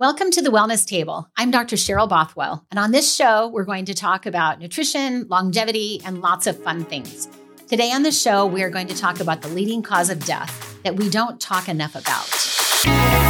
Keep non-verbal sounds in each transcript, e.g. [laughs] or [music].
Welcome to the Wellness Table. I'm Dr. Cheryl Bothwell, and on this show, we're going to talk about nutrition, longevity, and lots of fun things. Today on the show, we are going to talk about the leading cause of death that we don't talk enough about.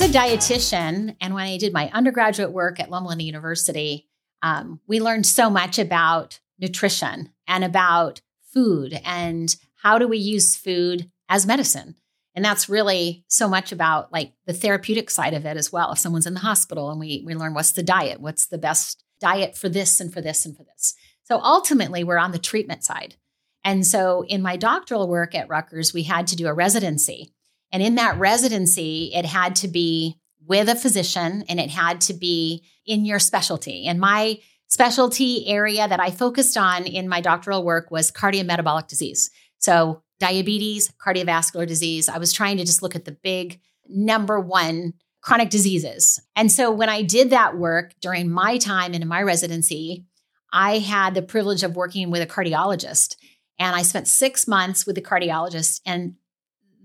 As a dietitian, and when I did my undergraduate work at Loma Linda University, um, we learned so much about nutrition and about food and how do we use food as medicine. And that's really so much about like the therapeutic side of it as well. If someone's in the hospital and we we learn what's the diet, what's the best diet for this and for this and for this. So ultimately, we're on the treatment side. And so in my doctoral work at Rutgers, we had to do a residency. And in that residency, it had to be with a physician and it had to be in your specialty. And my specialty area that I focused on in my doctoral work was cardiometabolic disease. So, diabetes, cardiovascular disease. I was trying to just look at the big number one chronic diseases. And so, when I did that work during my time in my residency, I had the privilege of working with a cardiologist. And I spent six months with the cardiologist. And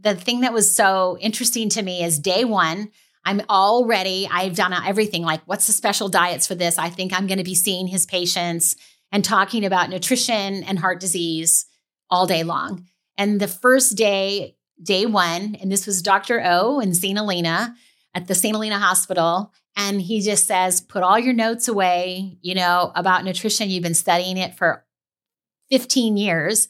the thing that was so interesting to me is day one, I'm already. I've done everything like, what's the special diets for this? I think I'm going to be seeing his patients and talking about nutrition and heart disease all day long. And the first day, day one, and this was Dr. O in St. Helena at the St. Helena Hospital. And he just says, put all your notes away, you know, about nutrition. You've been studying it for 15 years.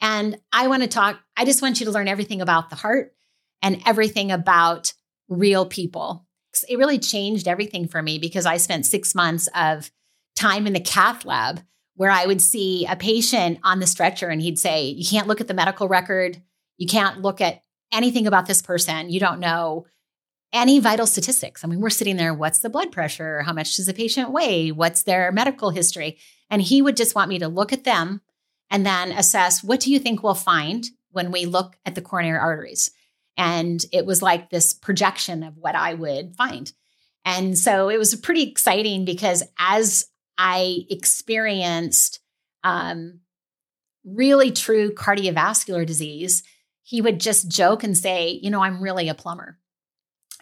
And I want to talk, I just want you to learn everything about the heart and everything about real people. It really changed everything for me because I spent six months of time in the cath lab where I would see a patient on the stretcher and he'd say, You can't look at the medical record. You can't look at anything about this person. You don't know any vital statistics. I mean, we're sitting there, what's the blood pressure? How much does the patient weigh? What's their medical history? And he would just want me to look at them and then assess what do you think we'll find when we look at the coronary arteries. And it was like this projection of what I would find. And so it was pretty exciting because as I experienced um, really true cardiovascular disease, he would just joke and say, You know, I'm really a plumber.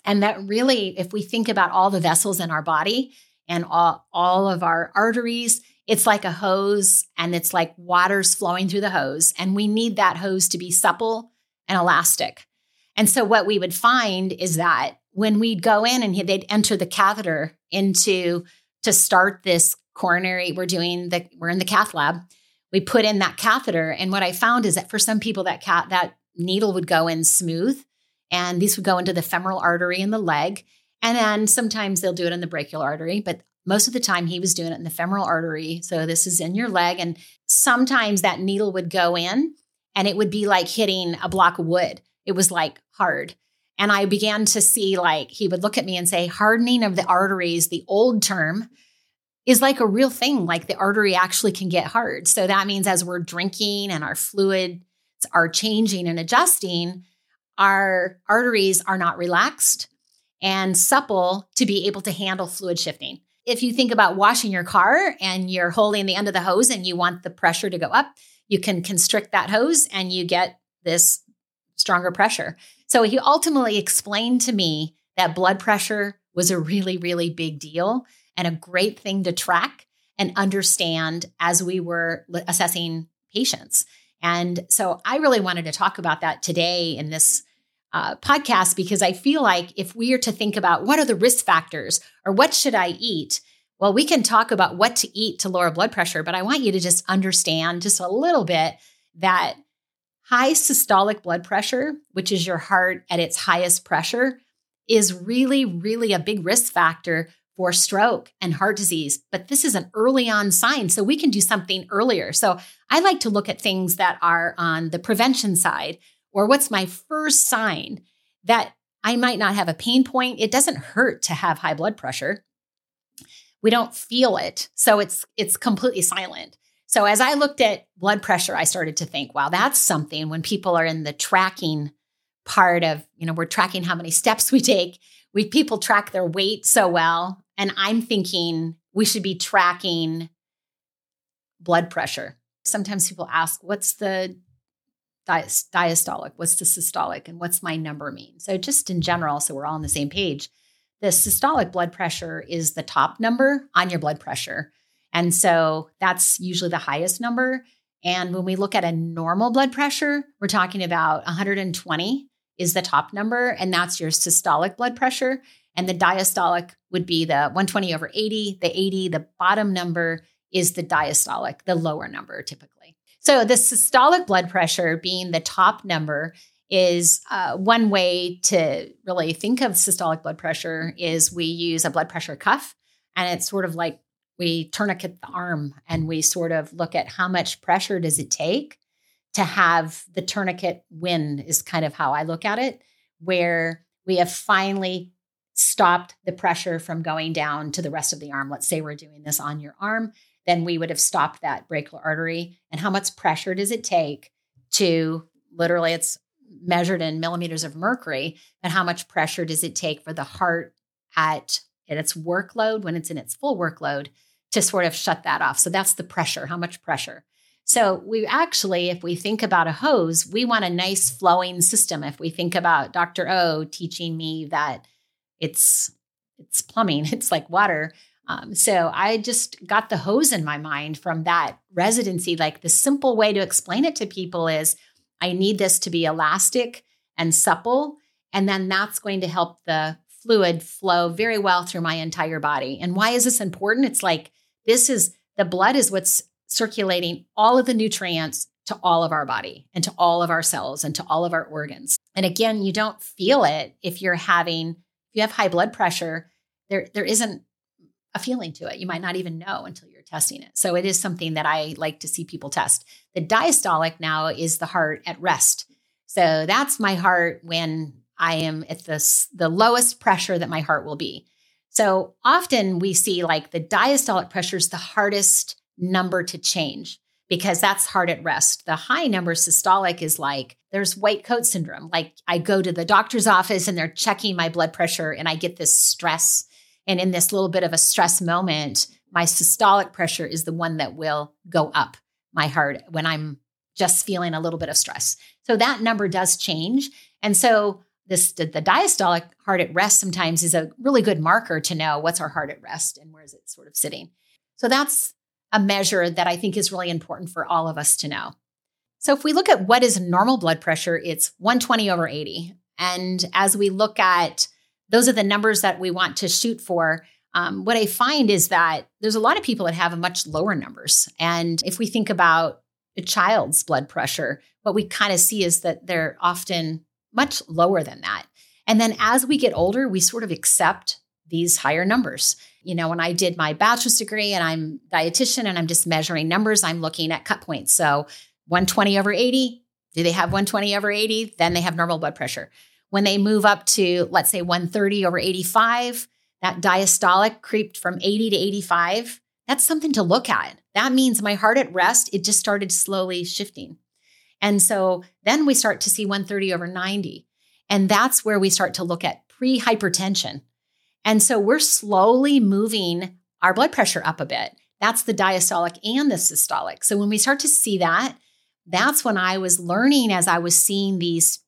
And that really, if we think about all the vessels in our body and all, all of our arteries, it's like a hose and it's like water's flowing through the hose. And we need that hose to be supple and elastic. And so what we would find is that when we'd go in and they'd enter the catheter into to start this coronary, we're doing the we're in the cath lab. We put in that catheter, and what I found is that for some people that cat that needle would go in smooth, and these would go into the femoral artery in the leg, and then sometimes they'll do it in the brachial artery, but most of the time he was doing it in the femoral artery. So this is in your leg, and sometimes that needle would go in, and it would be like hitting a block of wood it was like hard. And I began to see like he would look at me and say, hardening of the arteries, the old term, is like a real thing. Like the artery actually can get hard. So that means as we're drinking and our fluids are changing and adjusting, our arteries are not relaxed and supple to be able to handle fluid shifting. If you think about washing your car and you're holding the end of the hose and you want the pressure to go up, you can constrict that hose and you get this stronger pressure. So he ultimately explained to me that blood pressure was a really, really big deal and a great thing to track and understand as we were assessing patients. And so I really wanted to talk about that today in this uh, podcast because I feel like if we are to think about what are the risk factors or what should I eat, well, we can talk about what to eat to lower blood pressure, but I want you to just understand just a little bit that High systolic blood pressure, which is your heart at its highest pressure, is really, really a big risk factor for stroke and heart disease. But this is an early on sign, so we can do something earlier. So I like to look at things that are on the prevention side, or what's my first sign that I might not have a pain point. It doesn't hurt to have high blood pressure. We don't feel it. So it's it's completely silent. So as I looked at blood pressure, I started to think, wow, that's something when people are in the tracking part of, you know, we're tracking how many steps we take. We people track their weight so well And I'm thinking we should be tracking blood pressure. Sometimes people ask, what's the diastolic? What's the systolic? And what's my number mean? So, just in general, so we're all on the same page, the systolic blood pressure is the top number on your blood pressure. And so that's usually the highest number. And when we look at a normal blood pressure, we're talking about 120 is the top number, and that's your systolic blood pressure. And the diastolic would be the 120 over 80. The 80, the bottom number, is the diastolic, the lower number typically. So the systolic blood pressure being the top number is uh, one way to really think of systolic blood pressure is we use a blood pressure cuff and it's sort of like we tourniquet the arm and we sort of look at how much pressure does it take to have the tourniquet win is kind of how I look at it where we have finally stopped the pressure from going down to the rest of the arm. Let's say we're doing this on your arm then we would have stopped that brachial artery and how much pressure does it take to literally it's measured in millimeters of mercury, and how much pressure does it take for the heart at, at its workload when it's in its full workload to sort of shut that off. So that's the pressure, how much pressure. So we actually, if we think about a hose, we want a nice flowing system. If we think about Dr. O teaching me that it's it's plumbing, [laughs] it's like water. Um, so I just got the hose in my mind from that residency. Like the simple way to explain it to people is I need this to be elastic and supple. And then that's going to help the fluid flow very well through my entire body. And why is this important? It's like this is the blood is what's circulating all of the nutrients to all of our body and to all of our cells and to all of our organs. And again, you don't feel it if you're having, if you have high blood pressure, there, there isn't a feeling to it. You might not even know until you're testing it. So it is something that I like to see people test. The diastolic now is the heart at rest. So that's my heart when I am at the, the lowest pressure that my heart will be. So often we see like the diastolic pressure is the hardest number to change because that's heart at rest. The high number systolic is like there's white coat syndrome. Like I go to the doctor's office and they're checking my blood pressure and I get this stress and in this little bit of a stress moment, my systolic pressure is the one that will go up my heart when I'm just feeling a little bit of stress. So that number does change. And so this the, diastolic heart at rest sometimes is a really good marker to know what's our heart at rest and where is it sort of sitting. So that's a measure that I think is really important for all of us to know. So if we look at what is normal blood pressure, it's 120 over 80. And as we look at those are the numbers that we want to shoot for. Um, what I find is that there's a lot of people that have much lower numbers. And if we think about a child's blood pressure, what we kind of see is that they're often much lower than that. And then as we get older, we sort of accept these higher numbers. You know, when I did my bachelor's degree and I'm dietitian and I'm just measuring numbers, I'm looking at cut points. So 120 over 80, do they have 120 over 80? Then they have normal blood pressure. When they move up to, let's say, 130 over 85, that diastolic creeped from 80 to 85. That's something to look at. That means my heart at rest, it just started slowly shifting. And so then we start to see 130 over 90. And that's where we start to look at pre hypertension. And so we're slowly moving our blood pressure up a bit. That's the diastolic and the systolic. So when we start to see that, that's when I was learning as I was seeing these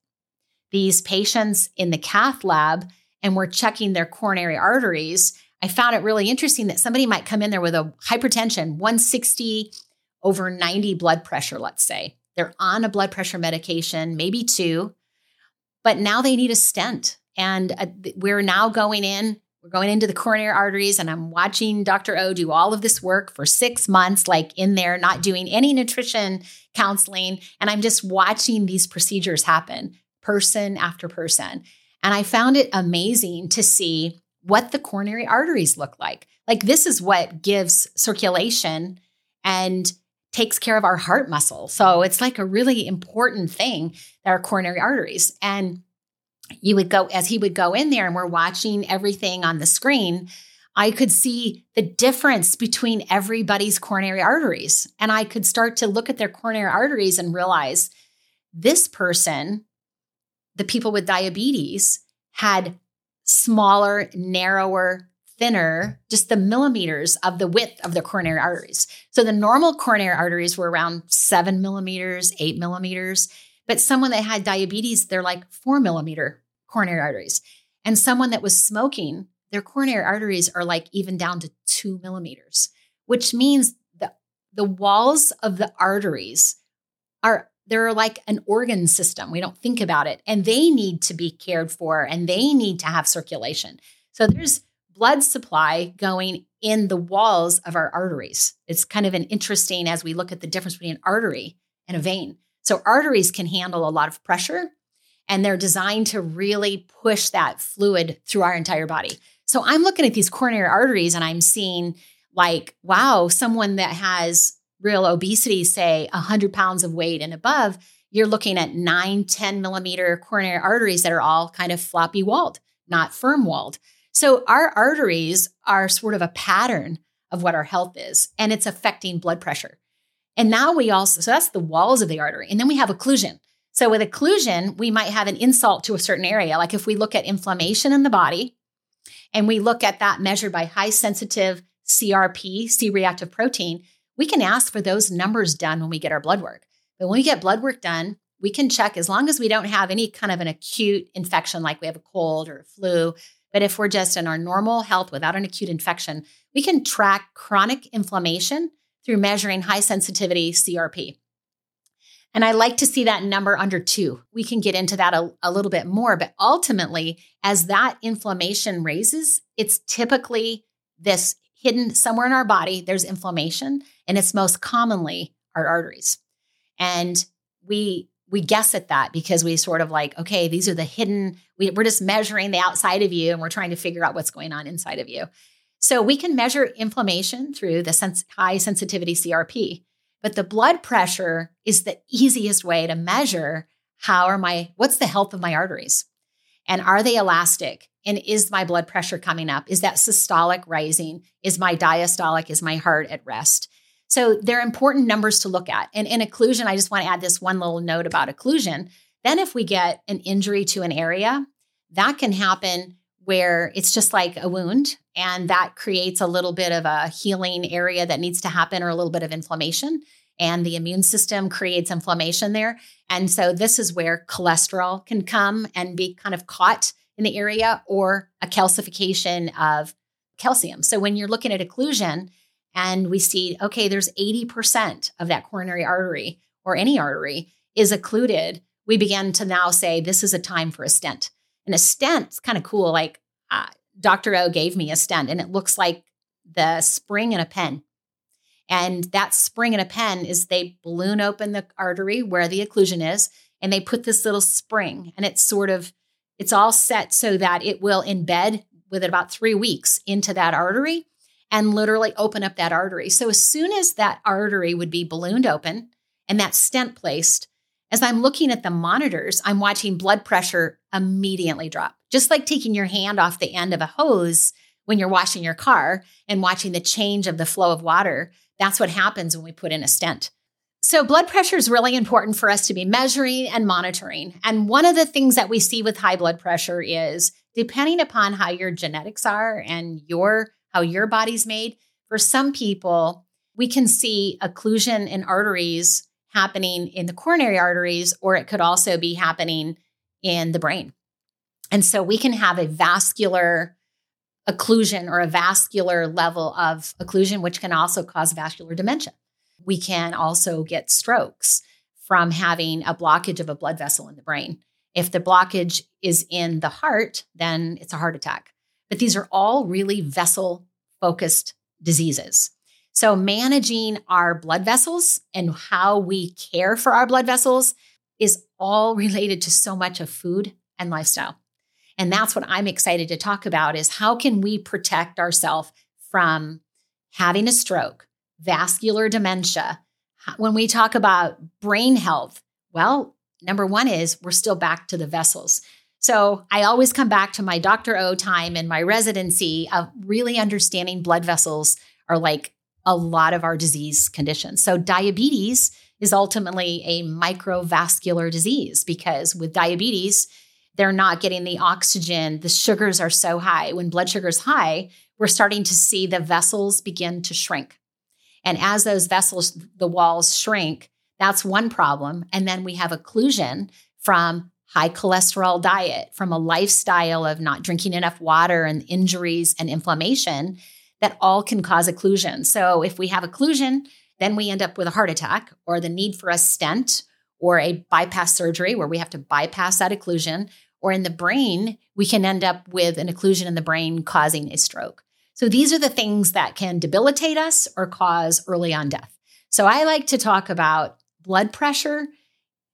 these patients in the cath lab and we're checking their coronary arteries, I found it really interesting that somebody might come in there with a hypertension, 160 over 90 blood pressure, let's say. They're on a blood pressure medication, maybe two, but now they need a stent. And uh, we're now going in, we're going into the coronary arteries, and I'm watching Dr. O do all of this work for six months, like in there, not doing any nutrition counseling. And I'm just watching these procedures happen person after person. And I found it amazing to see what the coronary arteries look like. Like, this is what gives circulation and takes care of our heart muscle. So it's like a really important thing that our coronary arteries. And you would go, as he would go in there and we're watching everything on the screen, I could see the difference between everybody's coronary arteries. And I could start to look at their coronary arteries and realize this person the people with diabetes had smaller, narrower, thinner, just the millimeters of the width of the coronary arteries. So the normal coronary arteries were around seven millimeters, eight millimeters. But someone that had diabetes, they're like four millimeter coronary arteries. And someone that was smoking, their coronary arteries are like even down to two millimeters, which means that the walls of the arteries are they're like an organ system. We don't think about it. And they need to be cared for and they need to have circulation. So there's blood supply going in the walls of our arteries. It's kind of an interesting as we look at the difference between an artery and a vein. So arteries can handle a lot of pressure and they're designed to really push that fluid through our entire body. So I'm looking at these coronary arteries and I'm seeing like, wow, someone that has real obesity, say 100 pounds of weight and above, you're looking at nine, 10 millimeter coronary arteries that are all kind of floppy walled, not firm walled. So our arteries are sort of a pattern of what our health is, and it's affecting blood pressure. And now we also, so that's the walls of the artery. And then we have occlusion. So with occlusion, we might have an insult to a certain area. Like if we look at inflammation in the body and we look at that measured by high sensitive CRP, C reactive protein, we can ask for those numbers done when we get our blood work. But when we get blood work done, we can check as long as we don't have any kind of an acute infection, like we have a cold or a flu. But if we're just in our normal health without an acute infection, we can track chronic inflammation through measuring high sensitivity CRP. And I like to see that number under two. We can get into that a, a, little bit more, but ultimately, as that inflammation raises, it's typically this hidden somewhere in our body, there's inflammation, and it's most commonly our arteries. And we we guess at that because we sort of like, okay, these are the hidden, we, we're just measuring the outside of you and we're trying to figure out what's going on inside of you. So we can measure inflammation through the sens- high sensitivity CRP, but the blood pressure is the easiest way to measure how are my, what's the health of my arteries? And are they elastic? And is my blood pressure coming up? Is that systolic rising? Is my diastolic? Is my heart at rest? So they're important numbers to look at. And in occlusion, I just want to add this one little note about occlusion. Then, if we get an injury to an area, that can happen where it's just like a wound, and that creates a little bit of a healing area that needs to happen or a little bit of inflammation. And the immune system creates inflammation there. And so, this is where cholesterol can come and be kind of caught in the area or a calcification of calcium. So when you're looking at occlusion and we see, okay, there's 80% of that coronary artery or any artery is occluded, we begin to now say this is a time for a stent. And a stent's kind of cool. Like uh, Dr. O gave me a stent and it looks like the spring in a pen. And that spring in a pen is they balloon open the artery where the occlusion is and they put this little spring and it's sort of it's all set so that it will embed within about three weeks into that artery and literally open up that artery. So as soon as that artery would be ballooned open and that stent placed, as I'm looking at the monitors, I'm watching blood pressure immediately drop. Just like taking your hand off the end of a hose when you're washing your car and watching the change of the flow of water. That's what happens when we put in a stent. So, blood pressure is really important for us to be measuring and monitoring. And one of the things that we see with high blood pressure is depending upon how your genetics are and your how your body's made, for some people, we can see occlusion in arteries happening in the coronary arteries, or it could also be happening in the brain. And so we can have a vascular occlusion or a vascular level of occlusion, which can also cause vascular dementia. We can also get strokes from having a blockage of a blood vessel in the brain. If the blockage is in the heart, then it's a heart attack. But these are all really vessel focused diseases. So, managing our blood vessels and how we care for our blood vessels is all related to so much of food and lifestyle. And that's what I'm excited to talk about is how can we protect ourselves from having a stroke, vascular dementia. When we talk about brain health, well, number one is we're still back to the vessels. So I always come back to my Dr. O time and my residency of really understanding blood vessels are like a lot of our disease conditions. So diabetes is ultimately a microvascular disease because with diabetes, they're not getting the oxygen. The sugars are so high. When blood sugar is high, we're starting to see the vessels begin to shrink. And as those vessels, the walls shrink, that's one problem. And then we have occlusion from high cholesterol diet, from a lifestyle of not drinking enough water and injuries and inflammation that all can cause occlusion. So if we have occlusion, then we end up with a heart attack or the need for a stent or a bypass surgery where we have to bypass that occlusion. Or in the brain, we can end up with an occlusion in the brain causing a stroke. So these are the things that can debilitate us or cause early on death. So I like to talk about blood pressure.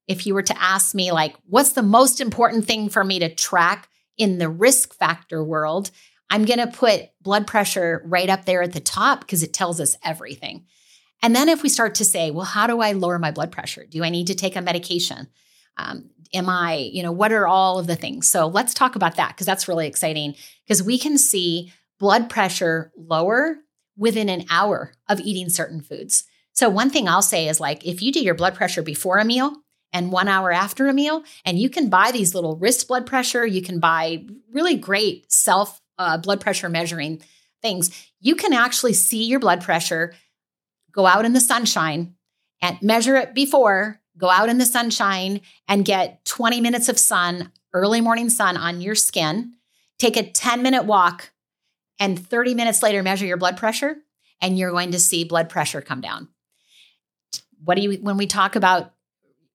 If you were to ask me, like, what's the most important thing for me to track in the risk factor world? I'm going to put blood pressure right up there at the top because it tells us everything. And then if we start to say, well, how do I lower my blood pressure? Do I need to take a medication? Um, am I, you know, what are all of the things? So let's talk about that because that's really exciting because we can see blood pressure lower within an hour of eating certain foods. So one thing I'll say is like if you do your blood pressure before a meal and 1 hour after a meal and you can buy these little wrist blood pressure, you can buy really great self uh, blood pressure measuring things. You can actually see your blood pressure go out in the sunshine and measure it before, go out in the sunshine and get 20 minutes of sun, early morning sun on your skin. Take a 10 minute walk and 30 minutes later measure your blood pressure and you're going to see blood pressure come down. What do you when we talk about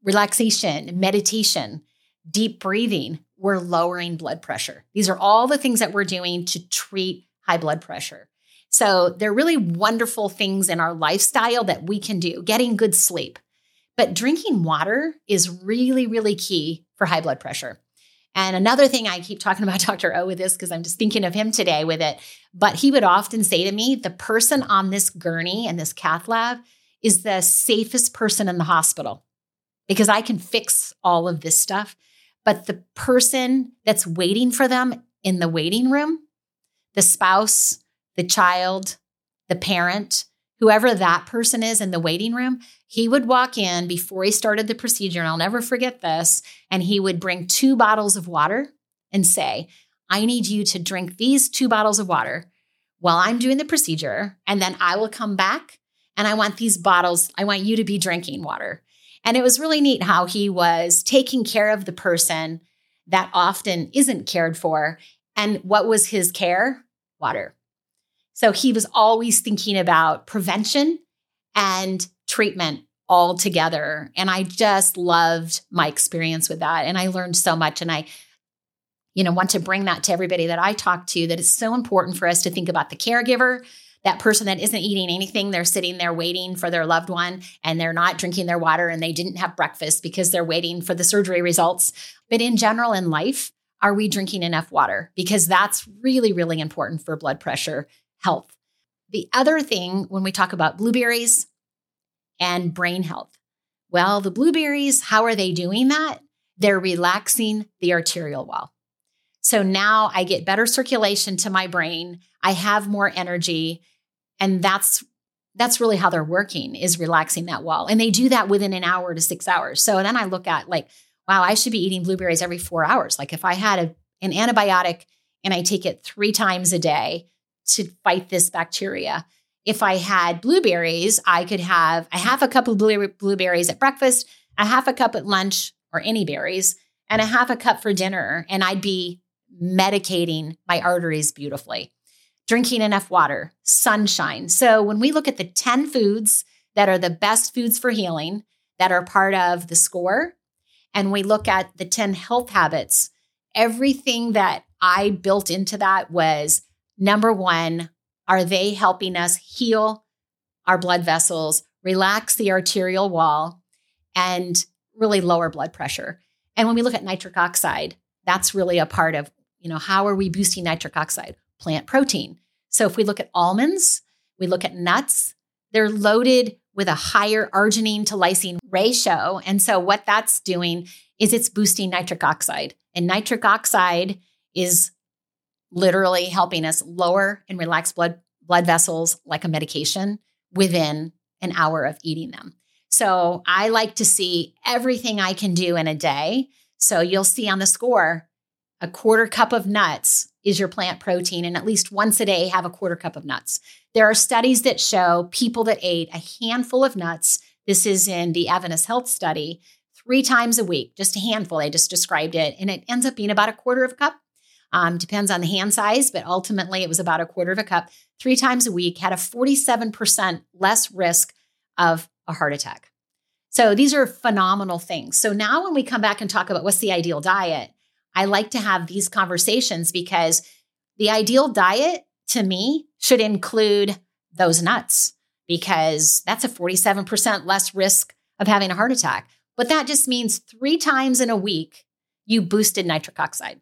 relaxation, meditation, deep breathing, we're lowering blood pressure. These are all the things that we're doing to treat high blood pressure. So they're really wonderful things in our lifestyle that we can do, getting good sleep. But drinking water is really, really key for high blood pressure. And another thing I keep talking [laughs] about Dr. O with this because I'm just thinking of him today with it. But he would often say to me, the person on this gurney and this cath lab is the safest person in the hospital because I can fix all of this stuff. But the person that's waiting for them in the waiting room, the spouse, the child, the parent, whoever that person is in the waiting room, he would walk in before he started the procedure, and I'll never forget this. And he would bring two bottles of water and say, I need you to drink these two bottles of water while I'm doing the procedure. And then I will come back and I want these bottles, I want you to be drinking water. And it was really neat how he was taking care of the person that often isn't cared for. And what was his care? Water. So he was always thinking about prevention and treatment all together. And I just loved my experience with that. And I learned so much. And I, you know, want to bring that to everybody that I talk to that it's so important for us to think about the caregiver, that person that isn't eating anything. They're sitting there waiting for their loved one and they're not drinking their water and they didn't have breakfast because they're waiting for the surgery results. But in general, in life, are we drinking enough water? Because that's really, really important for blood pressure health. The other thing when we talk about blueberries and brain health, well, the blueberries, how are they doing that? They're relaxing the arterial wall. So now I get better circulation to my brain. I have more energy. And that's that's really how they're working is relaxing that wall. And they do that within an hour to six hours. So then I look at like, wow, I should be eating blueberries every four hours. Like if I had a, an antibiotic and I take it three times a day, to fight this bacteria. If I had blueberries, I could have a half a cup of blueberries at breakfast, a half a cup at lunch or any berries, and a half a cup for dinner. And I'd be medicating my arteries beautifully. Drinking enough water, sunshine. So when we look at the 10 foods that are the best foods for healing that are part of the score, and we look at the 10 health habits, everything that I built into that was Number one, are they helping us heal our blood vessels, relax the arterial wall, and really lower blood pressure? And when we look at nitric oxide, that's really a part of, you know, how are we boosting nitric oxide? Plant protein. So if we look at almonds, we look at nuts, they're loaded with a higher arginine to lysine ratio. And so what that's doing is it's boosting nitric oxide. And nitric oxide is literally helping us lower and relax blood blood vessels like a medication within an hour of eating them. So I like to see everything I can do in a day. So you'll see on the score a quarter cup of nuts is your plant protein, and at least once a day have a quarter cup of nuts. There are studies that show people that ate a handful of nuts, this is in the Adventist Health Study, three times a week, just a handful. I just described it, and it ends up being about a quarter of a cup. Um, depends on the hand size, but ultimately it was about a quarter of a cup, three times a week, had a 47% less risk of a heart attack. So these are phenomenal things. So now when we come back and talk about what's the ideal diet, I like to have these conversations because the ideal diet to me should include those nuts because that's a 47% less risk of having a heart attack. But that just means three times in a week, you boosted nitric oxide.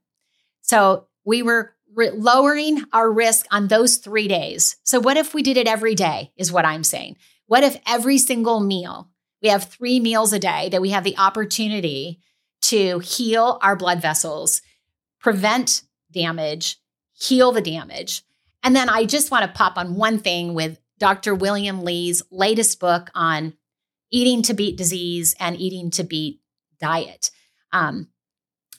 So we were re- lowering our risk on those three days. So, what if we did it every day, is what I'm saying. What if every single meal we have three meals a day that we have the opportunity to heal our blood vessels, prevent damage, heal the damage. And then I just want to pop on one thing with Dr. William Li's latest book on eating to beat disease and eating to beat diet. Um,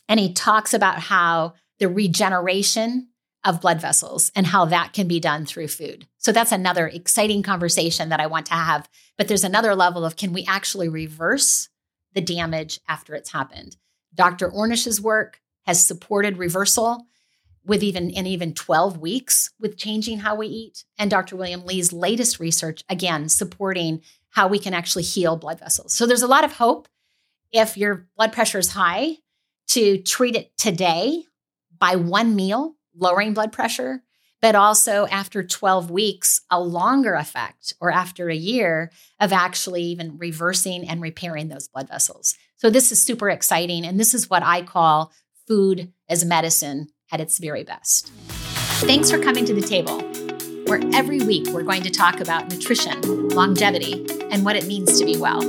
and he talks about how the regeneration of blood vessels and how that can be done through food. So that's another exciting conversation that I want to have. But there's another level of can we actually reverse the damage after it's happened? Dr. Ornish's work has supported reversal with even in even 12 weeks with changing how we eat. And Dr. William Li's latest research, again, supporting how we can actually heal blood vessels. So there's a lot of hope if your blood pressure is high to treat it today by one meal lowering blood pressure, but also after 12 weeks, a longer effect, or after a year of actually even reversing and repairing those blood vessels. So, this is super exciting. And this is what I call food as medicine at its very best. Thanks for coming to the table, where every week we're going to talk about nutrition, longevity, and what it means to be well.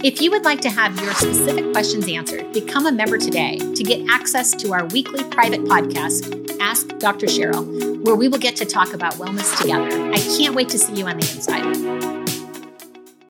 If you would like to have your specific questions answered, become a member today to get access to our weekly private podcast, Ask Dr. Cheryl, where we will get to talk about wellness together. I can't wait to see you on the inside.